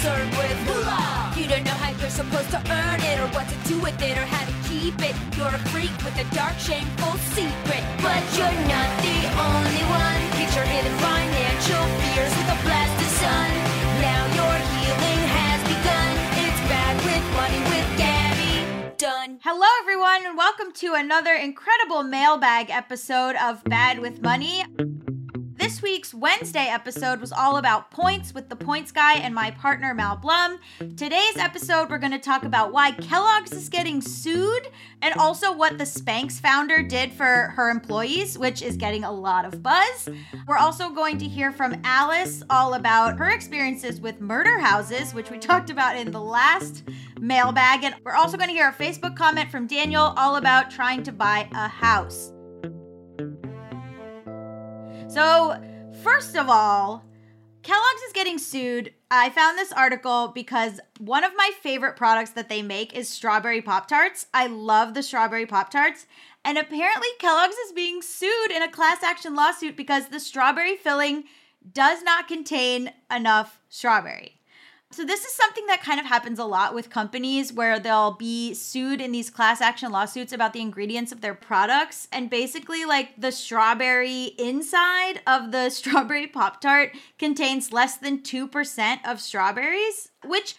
Concerned with. Moolah. You don't know how you're supposed to earn it, or what to do with it, or how to keep it. You're a freak with a dark, shameful secret. But you're not the only one. Your hidden financial fears with a blast of sun. Now your healing has begun. It's bad with money with Gabby Dunn. Hello, everyone, and welcome to another incredible mailbag episode of Bad with Money. This week's Wednesday episode was all about points with the points guy and my partner Mal Blum. Today's episode, we're going to talk about why Kellogg's is getting sued and also what the Spanx founder did for her employees, which is getting a lot of buzz. We're also going to hear from Alice all about her experiences with murder houses, which we talked about in the last mailbag. And we're also going to hear a Facebook comment from Daniel all about trying to buy a house. So, first of all, Kellogg's is getting sued. I found this article because one of my favorite products that they make is strawberry Pop Tarts. I love the strawberry Pop Tarts. And apparently, Kellogg's is being sued in a class action lawsuit because the strawberry filling does not contain enough strawberry. So, this is something that kind of happens a lot with companies where they'll be sued in these class action lawsuits about the ingredients of their products. And basically, like the strawberry inside of the strawberry Pop Tart contains less than 2% of strawberries, which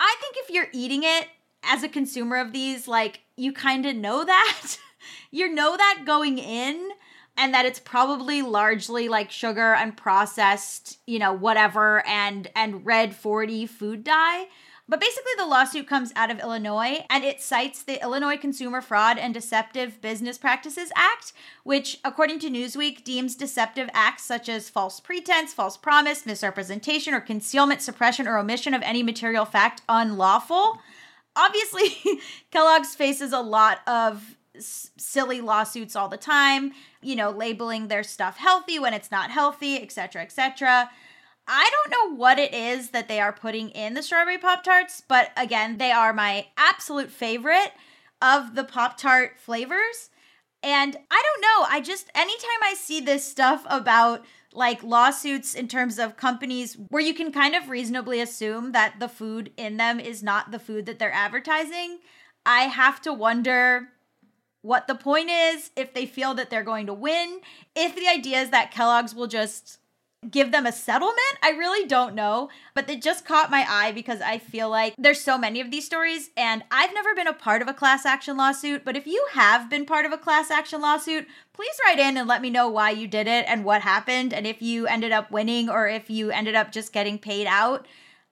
I think if you're eating it as a consumer of these, like you kind of know that. you know that going in and that it's probably largely like sugar and processed, you know, whatever and and red 40 food dye. But basically the lawsuit comes out of Illinois and it cites the Illinois Consumer Fraud and Deceptive Business Practices Act, which according to Newsweek deems deceptive acts such as false pretense, false promise, misrepresentation or concealment, suppression or omission of any material fact unlawful. Obviously, Kellogg's faces a lot of s- silly lawsuits all the time, you know, labeling their stuff healthy when it's not healthy, etc., etc. I don't know what it is that they are putting in the strawberry Pop Tarts, but again, they are my absolute favorite of the Pop Tart flavors. And I don't know, I just, anytime I see this stuff about like lawsuits in terms of companies where you can kind of reasonably assume that the food in them is not the food that they're advertising, I have to wonder what the point is, if they feel that they're going to win, if the idea is that Kellogg's will just give them a settlement. I really don't know, but it just caught my eye because I feel like there's so many of these stories and I've never been a part of a class action lawsuit, but if you have been part of a class action lawsuit, please write in and let me know why you did it and what happened and if you ended up winning or if you ended up just getting paid out.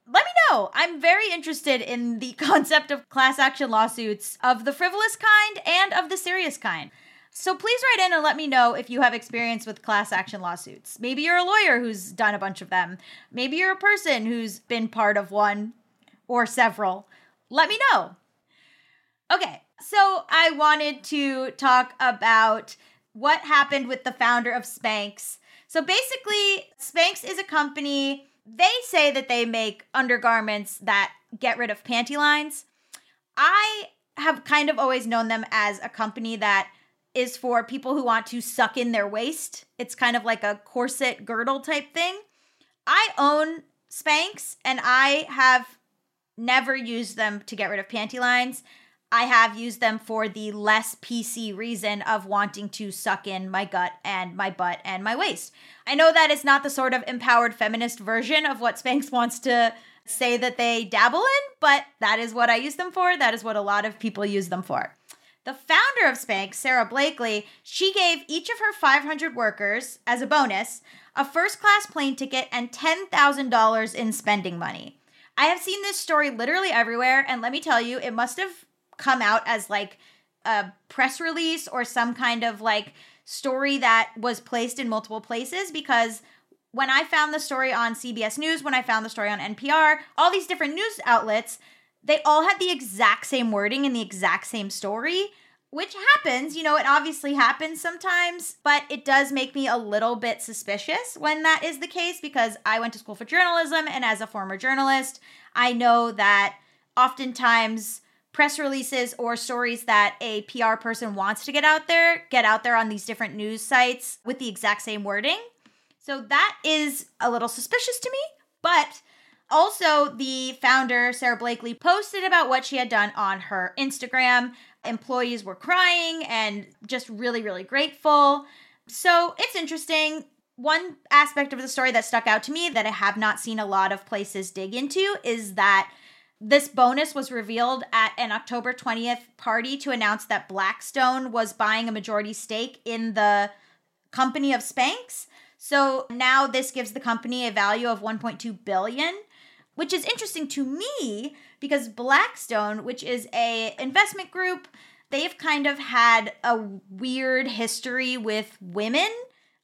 Let me know. I'm very interested in the concept of class action lawsuits of the frivolous kind and of the serious kind. So please write in and let me know if you have experience with class action lawsuits. Maybe you're a lawyer who's done a bunch of them. Maybe you're a person who's been part of one or several. Let me know. Okay, so I wanted to talk about what happened with the founder of Spanx. So basically, Spanx is a company, they say that they make undergarments that get rid of panty lines. I have kind of always known them as a company that is for people who want to suck in their waist. It's kind of like a corset girdle type thing. I own Spanx and I have never used them to get rid of panty lines. I have used them for the less PC reason of wanting to suck in my gut and my butt and my waist. I know that it's not the sort of empowered feminist version of what Spanx wants to say that they dabble in, but that is what I use them for. That is what a lot of people use them for. The founder of Spanx, Sara Blakely, she gave each of her 500 workers, as a bonus, a first class plane ticket and $10,000 in spending money. I have seen this story literally everywhere, and let me tell you, it must have come out as like a press release or some kind of like story that was placed in multiple places because when I found the story on CBS News, when I found the story on NPR, all these different news outlets, they all had the exact same wording and the exact same story, which happens. You know, it obviously happens sometimes, but it does make me a little bit suspicious when that is the case because I went to school for journalism, and as a former journalist, I know that oftentimes press releases or stories that a PR person wants to get out there get out there on these different news sites with the exact same wording. So that is a little suspicious to me, but also, the founder, Sara Blakely, posted about what she had done on her Instagram. Employees were crying and just really, really grateful. So it's interesting. One aspect of the story that stuck out to me that I have not seen a lot of places dig into is that this bonus was revealed at an October 20th party to announce that Blackstone was buying a majority stake in the company of Spanx. So now this gives the company a value of 1.2 billion which is interesting to me because Blackstone, which is a investment group, they've kind of had a weird history with women.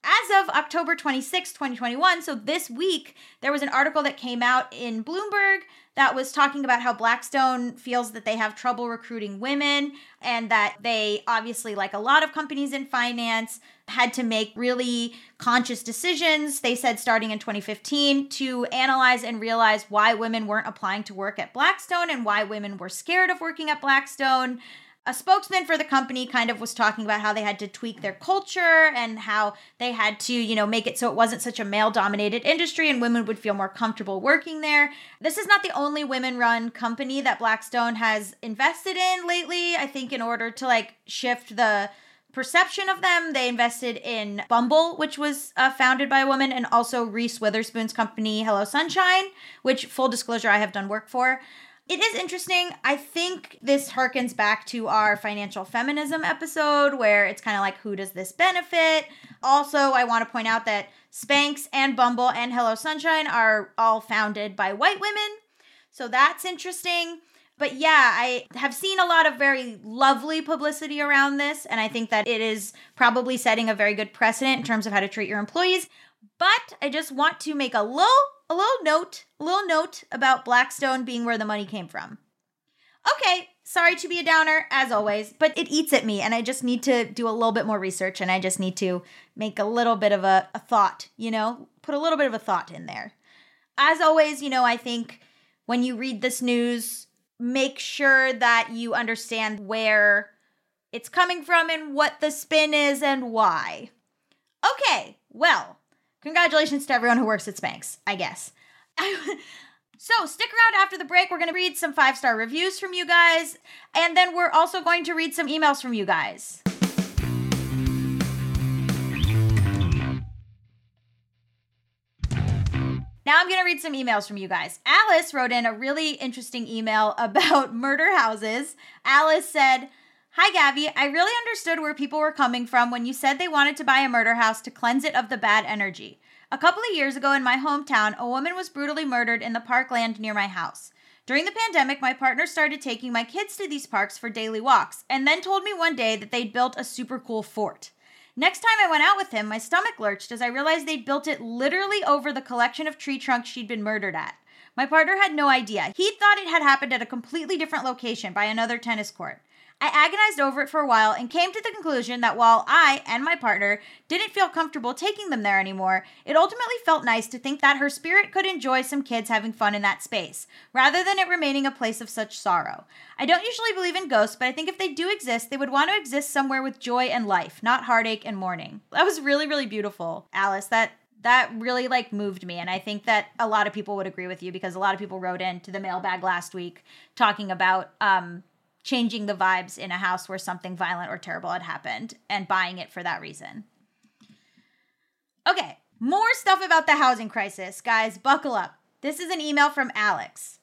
As of October 26, 2021, so this week, there was an article that came out in Bloomberg that was talking about how Blackstone feels that they have trouble recruiting women and that they obviously, like a lot of companies in finance, had to make really conscious decisions. They said starting in 2015 to analyze and realize why women weren't applying to work at Blackstone and why women were scared of working at Blackstone a spokesman for the company kind of was talking about how they had to tweak their culture and how they had to, you know, make it so it wasn't such a male dominated industry and women would feel more comfortable working there. This is not the only women run company that Blackstone has invested in lately. I think in order to like shift the perception of them, they invested in Bumble, which was uh, founded by a woman, and also Reese Witherspoon's company, Hello Sunshine, which, full disclosure, I have done work for it is interesting. I think this harkens back to our financial feminism episode where it's kind of like, who does this benefit? Also, I want to point out that Spanx and Bumble and Hello Sunshine are all founded by white women. So that's interesting. But yeah, I have seen a lot of very lovely publicity around this. And I think that it is probably setting a very good precedent in terms of how to treat your employees. But I just want to make a little a little note, a little note about Blackstone being where the money came from. Okay, sorry to be a downer as always, but it eats at me and I just need to do a little bit more research and I just need to make a little bit of a, a thought, you know, put a little bit of a thought in there. As always, you know, I think when you read this news, make sure that you understand where it's coming from and what the spin is and why. Okay, well, Congratulations to everyone who works at Spanx, I guess. so stick around after the break. We're going to read some five star reviews from you guys, and then we're also going to read some emails from you guys. Now I'm going to read some emails from you guys. Alice wrote in a really interesting email about murder houses. Alice said, Hi, Gabby. I really understood where people were coming from when you said they wanted to buy a murder house to cleanse it of the bad energy. A couple of years ago in my hometown, a woman was brutally murdered in the parkland near my house. During the pandemic, my partner started taking my kids to these parks for daily walks and then told me one day that they'd built a super cool fort. Next time I went out with him, my stomach lurched as I realized they'd built it literally over the collection of tree trunks she'd been murdered at. My partner had no idea. He thought it had happened at a completely different location by another tennis court. I agonized over it for a while and came to the conclusion that while I and my partner didn't feel comfortable taking them there anymore, it ultimately felt nice to think that her spirit could enjoy some kids having fun in that space, rather than it remaining a place of such sorrow. I don't usually believe in ghosts, but I think if they do exist, they would want to exist somewhere with joy and life, not heartache and mourning. That was really, really beautiful, Alice. That that really like moved me and i think that a lot of people would agree with you because a lot of people wrote into the mailbag last week talking about um changing the vibes in a house where something violent or terrible had happened and buying it for that reason. Okay, more stuff about the housing crisis. Guys, buckle up. This is an email from Alex.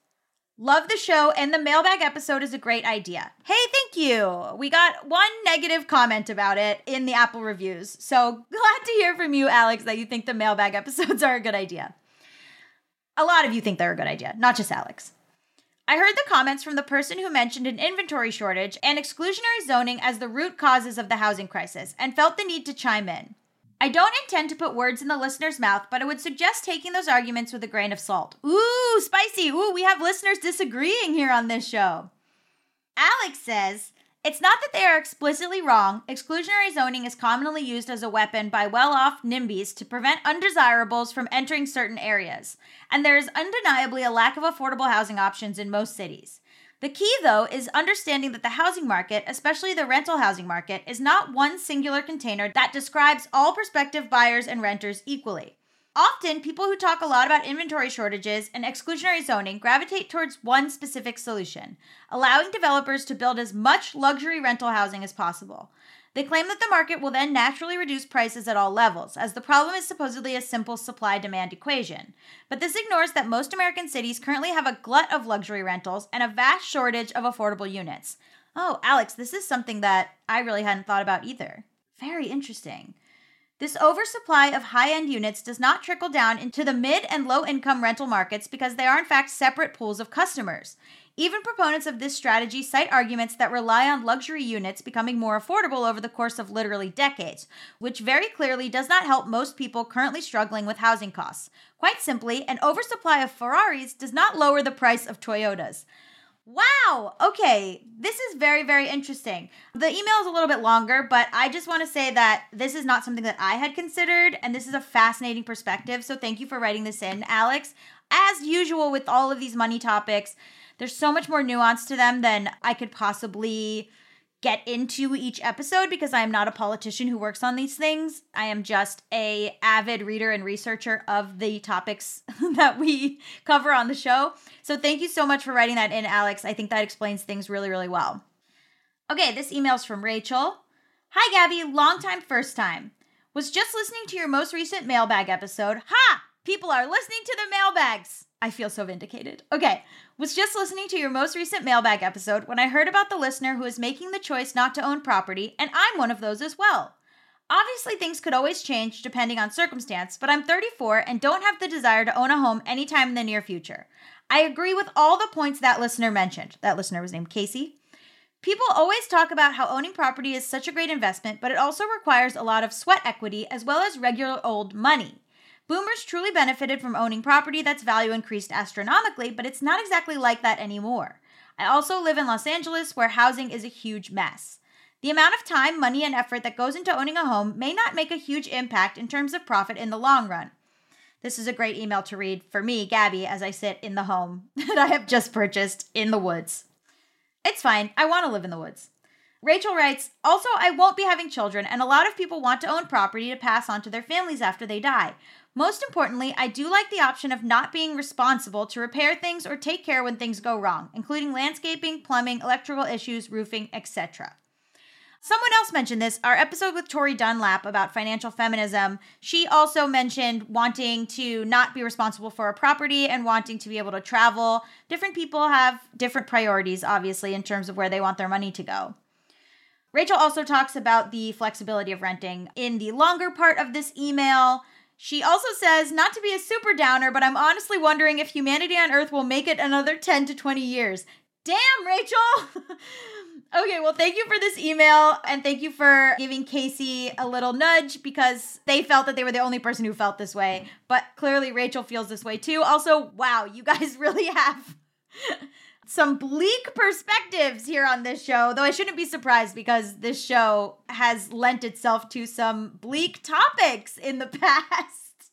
Love the show, and the mailbag episode is a great idea. Hey, thank you. We got one negative comment about it in the Apple reviews. So glad to hear from you, Alex, that you think the mailbag episodes are a good idea. A lot of you think they're a good idea, not just Alex. I heard the comments from the person who mentioned an inventory shortage and exclusionary zoning as the root causes of the housing crisis and felt the need to chime in. I don't intend to put words in the listener's mouth, but I would suggest taking those arguments with a grain of salt. Ooh, spicy. Ooh, we have listeners disagreeing here on this show. Alex says, it's not that they are explicitly wrong. Exclusionary zoning is commonly used as a weapon by well off NIMBYs to prevent undesirables from entering certain areas, and there is undeniably a lack of affordable housing options in most cities. The key, though, is understanding that the housing market, especially the rental housing market, is not one singular container that describes all prospective buyers and renters equally. Often, people who talk a lot about inventory shortages and exclusionary zoning gravitate towards one specific solution, allowing developers to build as much luxury rental housing as possible. They claim that the market will then naturally reduce prices at all levels, as the problem is supposedly a simple supply demand equation. But this ignores that most American cities currently have a glut of luxury rentals and a vast shortage of affordable units. Oh, Alex, this is something that I really hadn't thought about either. Very interesting. This oversupply of high end units does not trickle down into the mid and low income rental markets because they are, in fact, separate pools of customers. Even proponents of this strategy cite arguments that rely on luxury units becoming more affordable over the course of literally decades, which very clearly does not help most people currently struggling with housing costs. Quite simply, an oversupply of Ferraris does not lower the price of Toyotas. Wow. Okay. This is very, very interesting. The email is a little bit longer, but I just want to say that this is not something that I had considered, and this is a fascinating perspective. So thank you for writing this in, Alex. As usual with all of these money topics, there's so much more nuance to them than I could possibly get into each episode because I am not a politician who works on these things. I am just a avid reader and researcher of the topics that we cover on the show. So thank you so much for writing that in, Alex. I think that explains things really, really well. Okay, this email's from Rachel. Hi, Gabby. Long time, first time. Was just listening to your most recent mailbag episode. Ha! People are listening to the mailbags. I feel so vindicated. Okay, was just listening to your most recent mailbag episode when I heard about the listener who is making the choice not to own property, and I'm one of those as well. Obviously, things could always change depending on circumstance, but I'm 34 and don't have the desire to own a home anytime in the near future. I agree with all the points that listener mentioned. That listener was named Casey. People always talk about how owning property is such a great investment, but it also requires a lot of sweat equity as well as regular old money. Boomers truly benefited from owning property that's value increased astronomically, but it's not exactly like that anymore. I also live in Los Angeles where housing is a huge mess. The amount of time, money, and effort that goes into owning a home may not make a huge impact in terms of profit in the long run. This is a great email to read for me, Gabby, as I sit in the home that I have just purchased in the woods. It's fine. I want to live in the woods. Rachel writes, also, I won't be having children, and a lot of people want to own property to pass on to their families after they die. Most importantly, I do like the option of not being responsible to repair things or take care when things go wrong, including landscaping, plumbing, electrical issues, roofing, etc. Someone else mentioned this, our episode with Tori Dunlap about financial feminism. She also mentioned wanting to not be responsible for a property and wanting to be able to travel. Different people have different priorities, obviously, in terms of where they want their money to go. Rachel also talks about the flexibility of renting in the longer part of this email. She also says, not to be a super downer, but I'm honestly wondering if humanity on Earth will make it another 10 to 20 years. Damn, Rachel! okay, well, thank you for this email and thank you for giving Casey a little nudge because they felt that they were the only person who felt this way. But clearly, Rachel feels this way too. Also, wow, you guys really have some bleak perspectives here on this show, though I shouldn't be surprised because this show has lent itself to some bleak topics in the past.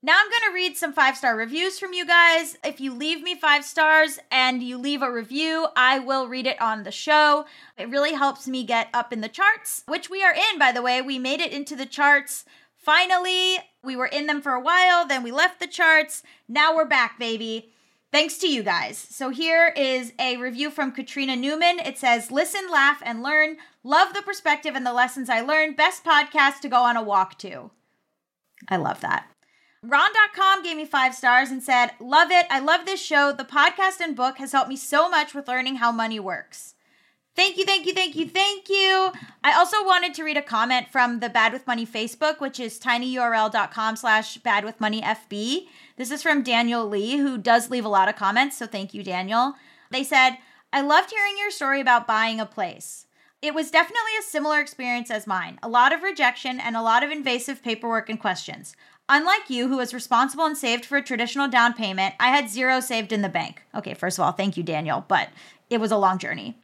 Now I'm going to read some five star reviews from you guys. If you leave me five stars and you leave a review, I will read it on the show. It really helps me get up in the charts, which we are in, by the way. We made it into the charts. Finally, we were in them for a while, then we left the charts. Now we're back, baby. Thanks to you guys. So here is a review from Katrina Newman. It says, Listen, laugh, and learn. Love the perspective and the lessons I learned. Best podcast to go on a walk to. I love that. Ron.com gave me five stars and said, Love it. I love this show. The podcast and book has helped me so much with learning how money works. Thank you, thank you, thank you, thank you. I also wanted to read a comment from the Bad with Money Facebook, which is tinyurl.com slash badwithmoneyfb. This is from Daniel Lee, who does leave a lot of comments, so thank you, Daniel. They said, I loved hearing your story about buying a place. It was definitely a similar experience as mine. A lot of rejection and a lot of invasive paperwork and questions. Unlike you, who was responsible and saved for a traditional down payment, I had zero saved in the bank. Okay, first of all, thank you, Daniel, but it was a long journey.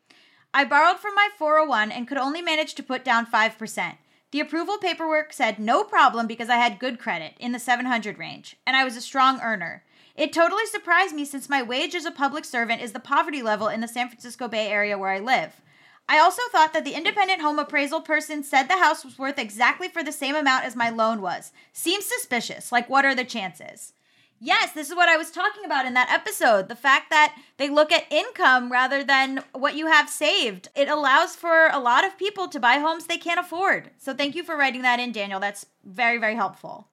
I borrowed from my 401 and could only manage to put down 5%. The approval paperwork said no problem because I had good credit in the 700 range and I was a strong earner. It totally surprised me since my wage as a public servant is the poverty level in the San Francisco Bay Area where I live. I also thought that the independent home appraisal person said the house was worth exactly for the same amount as my loan was. Seems suspicious. Like, what are the chances? Yes, this is what I was talking about in that episode. The fact that they look at income rather than what you have saved. It allows for a lot of people to buy homes they can't afford. So thank you for writing that in, Daniel. That's very, very helpful.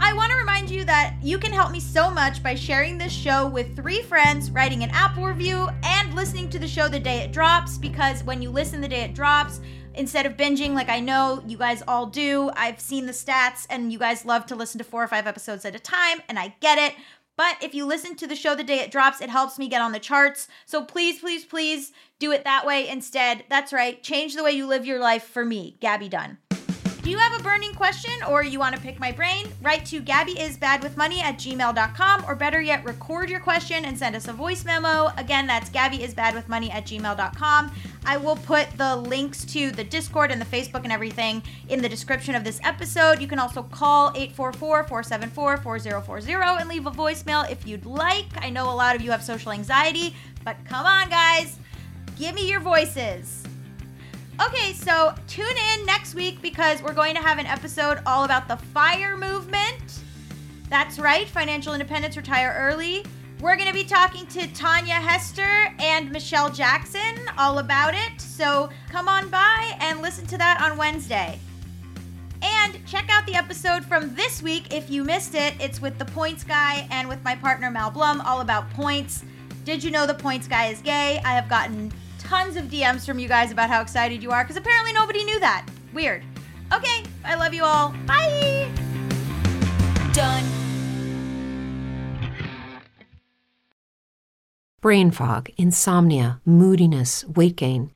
I want to remind you that you can help me so much by sharing this show with three friends, writing an Apple review, and listening to the show the day it drops. Because when you listen the day it drops, instead of binging like I know you guys all do. I've seen the stats and you guys love to listen to four or five episodes at a time, and I get it. But if you listen to the show the day it drops, it helps me get on the charts. So please, please, please do it that way instead. That's right. Change the way you live your life for me, Gabby Dunn. Do you have a burning question or you want to pick my brain? Write to gabbyisbadwithmoney at gmail.com or better yet, record your question and send us a voice memo. Again, that's gabbyisbadwithmoney at gmail.com. I will put the links to the Discord and the Facebook and everything in the description of this episode. You can also call 844 474 4040 and leave a voicemail if you'd like. I know a lot of you have social anxiety, but come on, guys, give me your voices. Okay, so tune in next week because we're going to have an episode all about the FIRE movement. That's right, financial independence, retire early. We're going to be talking to Tanja Hester and Michelle Jackson all about it. So come on by and listen to that on Wednesday. And check out the episode from this week if you missed it. It's with the Points Guy and with my partner Mal Blum, all about points. Did you know the Points Guy is gay? I have gotten tons of DMs from you guys about how excited you are because apparently nobody knew that. Weird. Okay, I love you all. Bye. Done. Brain fog, insomnia, moodiness, weight gain.